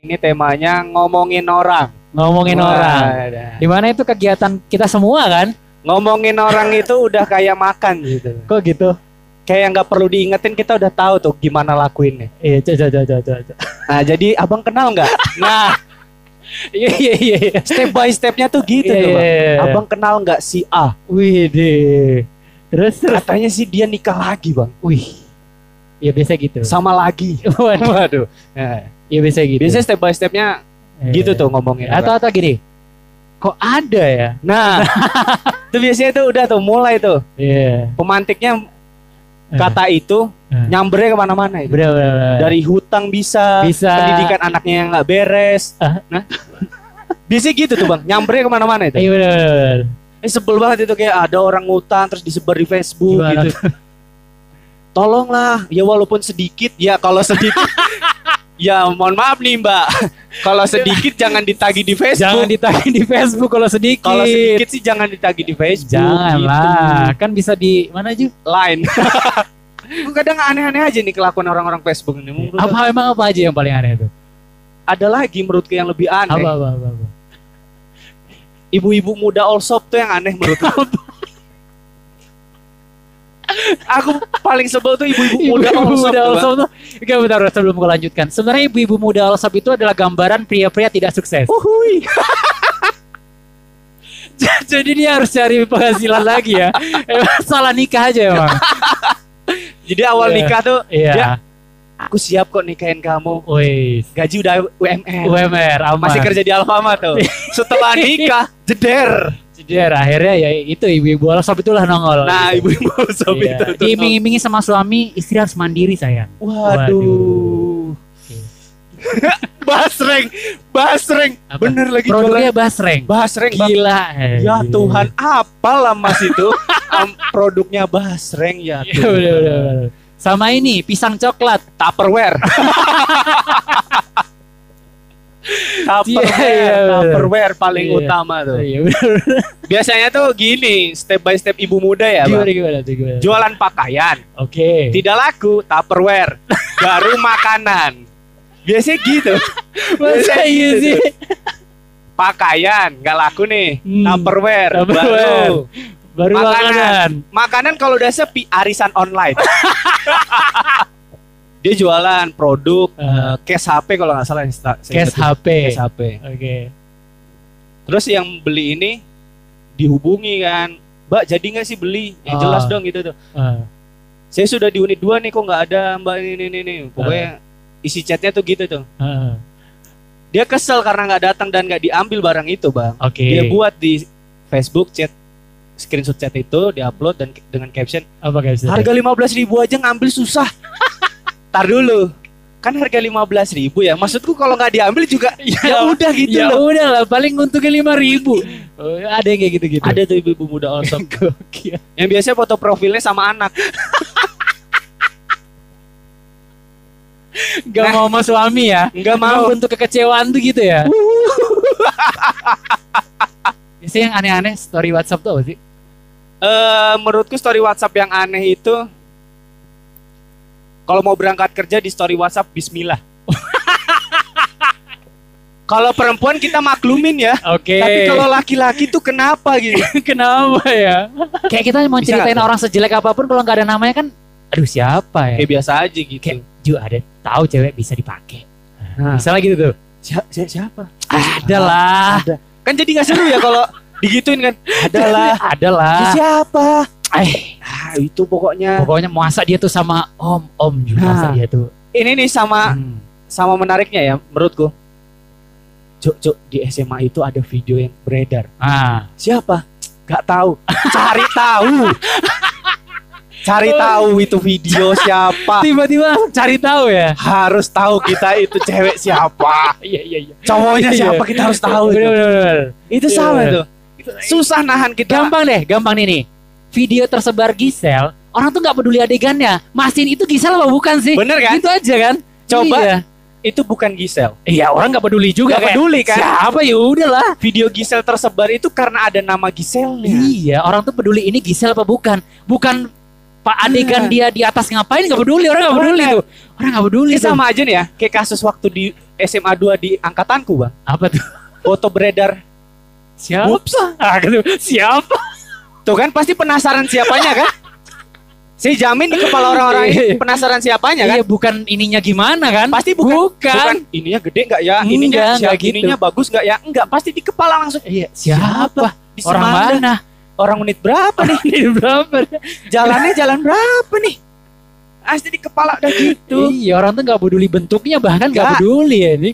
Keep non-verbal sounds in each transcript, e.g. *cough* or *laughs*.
Ini temanya ngomongin orang. Ngomongin Wah, orang. Di mana itu kegiatan kita semua kan? Ngomongin orang *laughs* itu udah kayak makan gitu. Kok gitu? Kayak nggak perlu diingetin kita udah tahu tuh gimana lakuinnya. Iya, coba coba coba. Nah jadi abang kenal nggak? *laughs* Nah Iya iya iya. iya. step by stepnya tuh gitu Iya, tuh bang. iya, iya. Abang kenal nggak si A? Wih deh. Terus terus. Katanya sih dia nikah lagi bang. Wih. Ya biasa gitu. Sama lagi. Waduh. *laughs* Waduh. Nah, Ya biasa gitu. biasanya step by stepnya Eh. gitu tuh ngomongin. Atau atau gini. Kok ada ya? Nah, *laughs* itu biasanya tuh udah tuh mulai tuh Iya. pemantiknya Eh. kata itu Eh. nyambernya ke mana-mana itu. Bener bener. bener. Dari hutang bisa, Bisa. pendidikan anaknya yang nggak beres. Ah. Nah, *laughs* biasanya gitu tuh bang, nyambernya ke mana-mana itu. Iya bener. bener. Eh, sebel banget itu kayak ada orang ngutang terus disebar di Facebook Gimana gitu. *laughs* Tolonglah, ya walaupun sedikit, ya kalau sedikit, ya mohon maaf nih mbak, *laughs* kalau sedikit jangan ditagi di Facebook. Jangan ditagih di Facebook kalau sedikit. Kalau sedikit sih jangan ditagi di Facebook. Jangan gitu. lah. Kan bisa di mana aja? Line. *laughs* Kadang aneh-aneh aja nih kelakuan orang-orang Facebook ini. Apa emang apa aja yang paling aneh itu? Ada lagi menurutku yang lebih aneh. Apa apa apa. apa. Ibu-ibu muda all shop tuh yang aneh menurutku. *laughs* Aku paling sebel tuh ibu-ibu muda shop. muda. Allsop tuh. Enggak bentar sebelum gue lanjutkan. Sebenarnya ibu-ibu muda Allsop itu adalah gambaran pria-pria tidak sukses. Uhuy. *laughs* Jadi dia harus cari penghasilan lagi ya. Emang salah nikah aja emang. *laughs* Jadi awal Iya. nikah tuh Iya. Ya. aku siap kok nikahin kamu. Wih. Gaji udah UMR. UMR aman. Masih kerja di Alfamart tuh. *laughs* Setelah nikah, jeder. Jadi akhirnya ya itu ibu-ibu Allsop itulah nongol. Nah, ibu-ibu all shop Iya. itu. Diiming-imingi sama suami, istri harus mandiri sayang. Waduh. *laughs* Basreng, basreng. Apa? Bener lagi Produknya jualan basreng. basreng. Gila. Ya Tuhan, apalah Mas itu? Am- produknya basreng ya *laughs* Iya, bener. Sama ini pisang coklat. Tupperware. *laughs* Tupperware, Iya, iya, bener. Tupperware paling Iya. utama tuh. Iya bener. Biasanya tuh gini, step by step ibu muda ya, Gimana Bang. gimana tuh gimana? Jualan pakaian, Oke. tidak laku Tupperware, baru makanan. Biasanya gitu. *laughs* Masa iya gitu sih? Pakaian nggak laku nih, Hmm. Tupperware, Tupperware. baru. Baru Makanan. makanan. Makanan kalau udah sepi arisan online. *laughs* Dia jualan produk Ah. eh, case HP kalau nggak salah Insta- Case HP. Case HP. Oke. Terus yang beli ini dihubungi kan, Mbak jadi nggak sih beli? Yang Ah. jelas dong gitu tuh. Ah, Saya sudah di unit 2 nih kok nggak ada Mbak ini ini ini. Pokoknya isi chatnya tuh gitu tuh. ah. Dia kesel karena nggak datang dan nggak diambil barang itu bang. Oke. Dia buat di Facebook chat screenshot chat itu diupload dan dengan caption Apa guys? harga 15.000 ribu aja ngambil susah. Tar dulu. Kan harga 15.000 ribu ya. Maksudku kalau nggak diambil juga *laughs* ya udah gitu ya loh. udah lah, paling untungnya lima ribu. *laughs* Oh, ada yang kayak gitu-gitu. Ada tuh ibu-ibu muda. *laughs* Gokil. Yang biasanya foto profilnya sama anak. Gak Nah. mau sama suami ya? Enggak Mau bentuk kekecewaan tuh gitu ya? Biasanya yang aneh-aneh story WhatsApp tuh apa sih? Eh menurutku story WhatsApp yang aneh itu kalau mau berangkat kerja di story WhatsApp Bismillah. *laughs* kalau perempuan kita maklumin ya. Oke. Tapi kalau laki-laki tuh kenapa gitu? *laughs* kenapa ya? Kayak kita mau Bisa ceritain tuh? orang sejelek apa pun kalau nggak ada namanya kan, aduh siapa ya? Kayak biasa aja gitu. Kayak- Ju ada tahu cewek bisa dipakai. Nah, Misalnya gitu tuh. si- si- siapa? Ada lah. Ada. Kan jadi nggak seru ya kalau digituin kan. *laughs* Ada lah. Ada lah. Si siapa? Eh, Ah, itu pokoknya. pokoknya masa dia tuh sama om, om juga Nah. dia tuh. Ini nih sama Hmm. sama menariknya ya menurutku. Cuk, cuk, di SMA itu ada video yang beredar. Ah, Siapa? Gak tahu. Cari tahu. *laughs* Cari tahu itu video siapa. tiba-tiba cari tahu ya. Harus tahu kita itu cewek siapa. Iya iya iya. Cowoknya Iya. siapa kita harus tahu. Itu, itu Iya. sama tuh. Susah nahan kita. Gampang deh, gampang nih nih. Video tersebar Gisel, orang tuh nggak peduli adegannya. Masin itu Gisel apa bukan sih? Bener kan? Gitu aja kan? Coba. Iya, Itu bukan Gisel. iya orang nggak peduli juga Nggak kayak, peduli kan? Siapa ya udahlah. Video Gisel tersebar itu karena ada nama Giselnya. Iya, orang tuh peduli ini Gisel apa bukan? Bukan Pak adegan dia di atas ngapain nggak peduli orang nggak peduli tuh. Orang nggak peduli tuh. sama aja nih ya, kayak kasus waktu di SMA 2 di angkatanku, Bang. Apa tuh? Foto beredar. Siapa? Ups. Ah, gitu. Siapa? Tuh kan pasti penasaran siapanya kan? Saya jamin di kepala orang-orang ini penasaran siapanya kan? Iya, bukan ininya gimana kan? Pasti bukan, Bukan. ininya gede nggak ya? Enggak, ininya enggak siap, gitu. ininya bagus nggak ya? Enggak, pasti di kepala langsung. Iya, siapa? Di Orang mana? Orang menit berapa nih? *laughs* Ini berapa? Jalannya jalan berapa nih? Pasti di kepala udah gitu. Iya, orang tuh nggak peduli bentuknya, bahkan nggak peduli ya ini.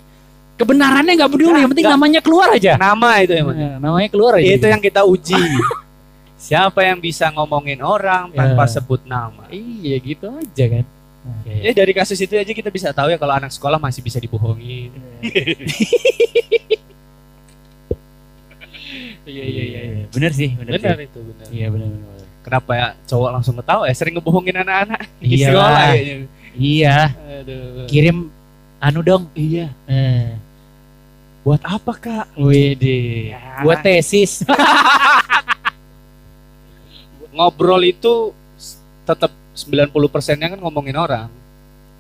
Kebenarannya nggak peduli, Nggak, yang penting nggak. namanya keluar aja. Nama itu emang. Nah, namanya keluar aja. Itu yang kita uji. *laughs* Siapa yang bisa ngomongin orang tanpa Ya. sebut nama? Iya, gitu aja kan. Ya dari kasus itu aja kita bisa tahu ya kalau anak sekolah masih bisa dibohongin. Iya, *laughs* iya, iya, iya. Bener sih, bener, Benar itu benar. Iya, bener. bener. Kenapa ya cowok langsung ketawa ya sering ngebohongin anak-anak di Iyalah. sekolah kayaknya. Iya, Aduh. kirim anu dong. Iya. Eh, Buat apa kak? Wede. Ya. Buat tesis. *laughs* Ngobrol itu tetap 90%-nya kan ngomongin orang.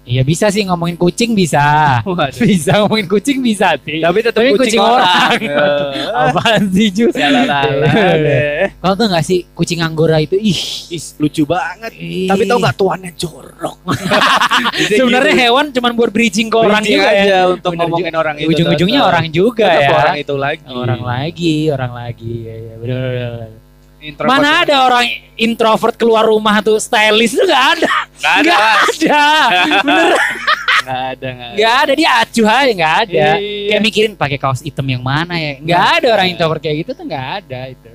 Iya bisa sih ngomongin kucing bisa. Waduh. Bisa ngomongin kucing bisa sih. Tapi tetap Tapi kucing, kucing orang. orang. *laughs* Apaan sih Ju? Kau tuh gak sih kucing anggora itu ih. Ih, lucu banget. ih. Tapi tau gak tuannya jorok. *laughs* Sebenarnya hewan cuman buat bridging ke orang Bridging juga ya. aja untuk Bener ngomongin orang itu. Ujung-ujungnya orang juga Tetap ya. orang itu lagi. Orang lagi, orang lagi. Ya, ya, bener, bener, bener. Introvert Mana ada orang introvert keluar rumah tuh stylish tuh gak ada. Gak ada. Gak ada. *laughs* Bener. Gak ada. Gak ada. Gak ada dia acuh aja gak ada. Iya. Kayak mikirin pakai kaos hitam yang mana ya. Gak ada orang introvert kayak gitu tuh gak ada itu.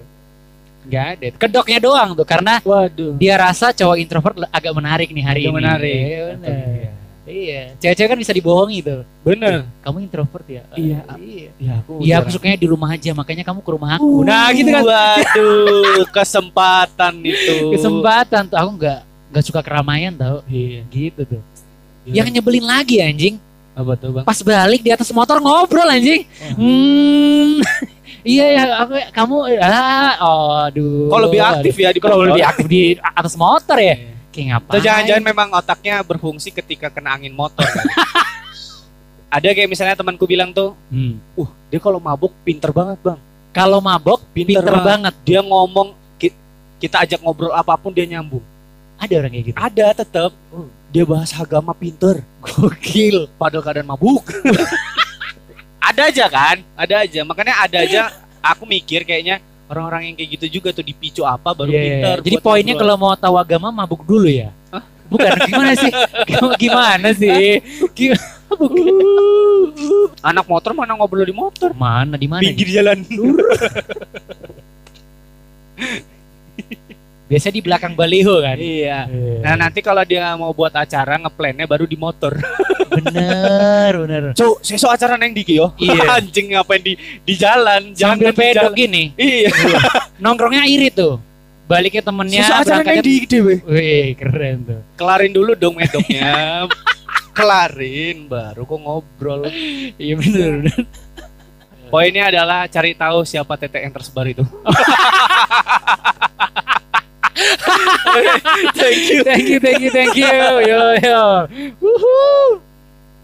Gak ada. Kedoknya doang tuh karena Waduh. dia rasa cowok introvert agak menarik nih hari Agak ini. menarik. Iya, bener. Iya. Cewek-cewek kan bisa dibohongi tuh. Bener. Kamu introvert ya? Iya. Iya. Ya, aku Iya, aku sukanya di rumah aja, makanya kamu ke rumah aku. nah, gitu kan. Waduh, *laughs* kesempatan itu. Kesempatan tuh aku nggak nggak suka keramaian tau. Iya. Gitu tuh. Iya. Yang nyebelin lagi anjing. Apa tuh, Bang? Pas balik di atas motor ngobrol anjing. Oh. Hmm. *laughs* Iya ya, aku kamu ah, aduh. Kok lebih aktif ya di Kalau lebih aktif di atas motor ya. Iya. Kayak ngapain? Atau jangan-jangan memang otaknya berfungsi ketika kena angin motor. kali. *laughs* Ada kayak misalnya temanku bilang tuh, Hmm. uh dia kalau mabuk pinter banget bang. Kalau mabok Pinter pinter, banget. banget. Dia ngomong ki- kita ajak ngobrol apa pun dia nyambung. Ada orang kayak gitu. Ada tetap. Dia bahas agama pinter. Gokil. Padahal keadaan mabuk. *laughs* ada aja kan? Ada aja. Makanya ada aja. *laughs* Aku mikir kayaknya orang-orang yang kayak gitu juga tuh dipicu apa baru Iya, pinter. Jadi buat poinnya kalau mau tahu agama mabuk dulu ya. Bukan gimana sih? Gimana sih? Gimana? Bukan. *laughs* anak motor mana ngobrol di motor? Mana di mana? Pinggir jalan. *laughs* Biasa di belakang baliho kan. iya. Nah nanti kalau dia mau buat acara ngeplannya baru di motor. *laughs* bener, bener. So, seso acara neng diki yo. Iya. *laughs* Anjing ngapain di di jalan? Sambil di pedok jalan. gini. Iya. Nongkrongnya irit tuh. Baliknya temennya Seso acara neng diki dewe. Wih, keren tuh. Kelarin dulu dong medoknya. *laughs* Kelarin baru kok ngobrol. Iya bener, bener. Poinnya adalah cari tahu siapa tete yang tersebar itu. *laughs* thank you. Thank you, thank you, thank you. Yo, yo. Woohoo.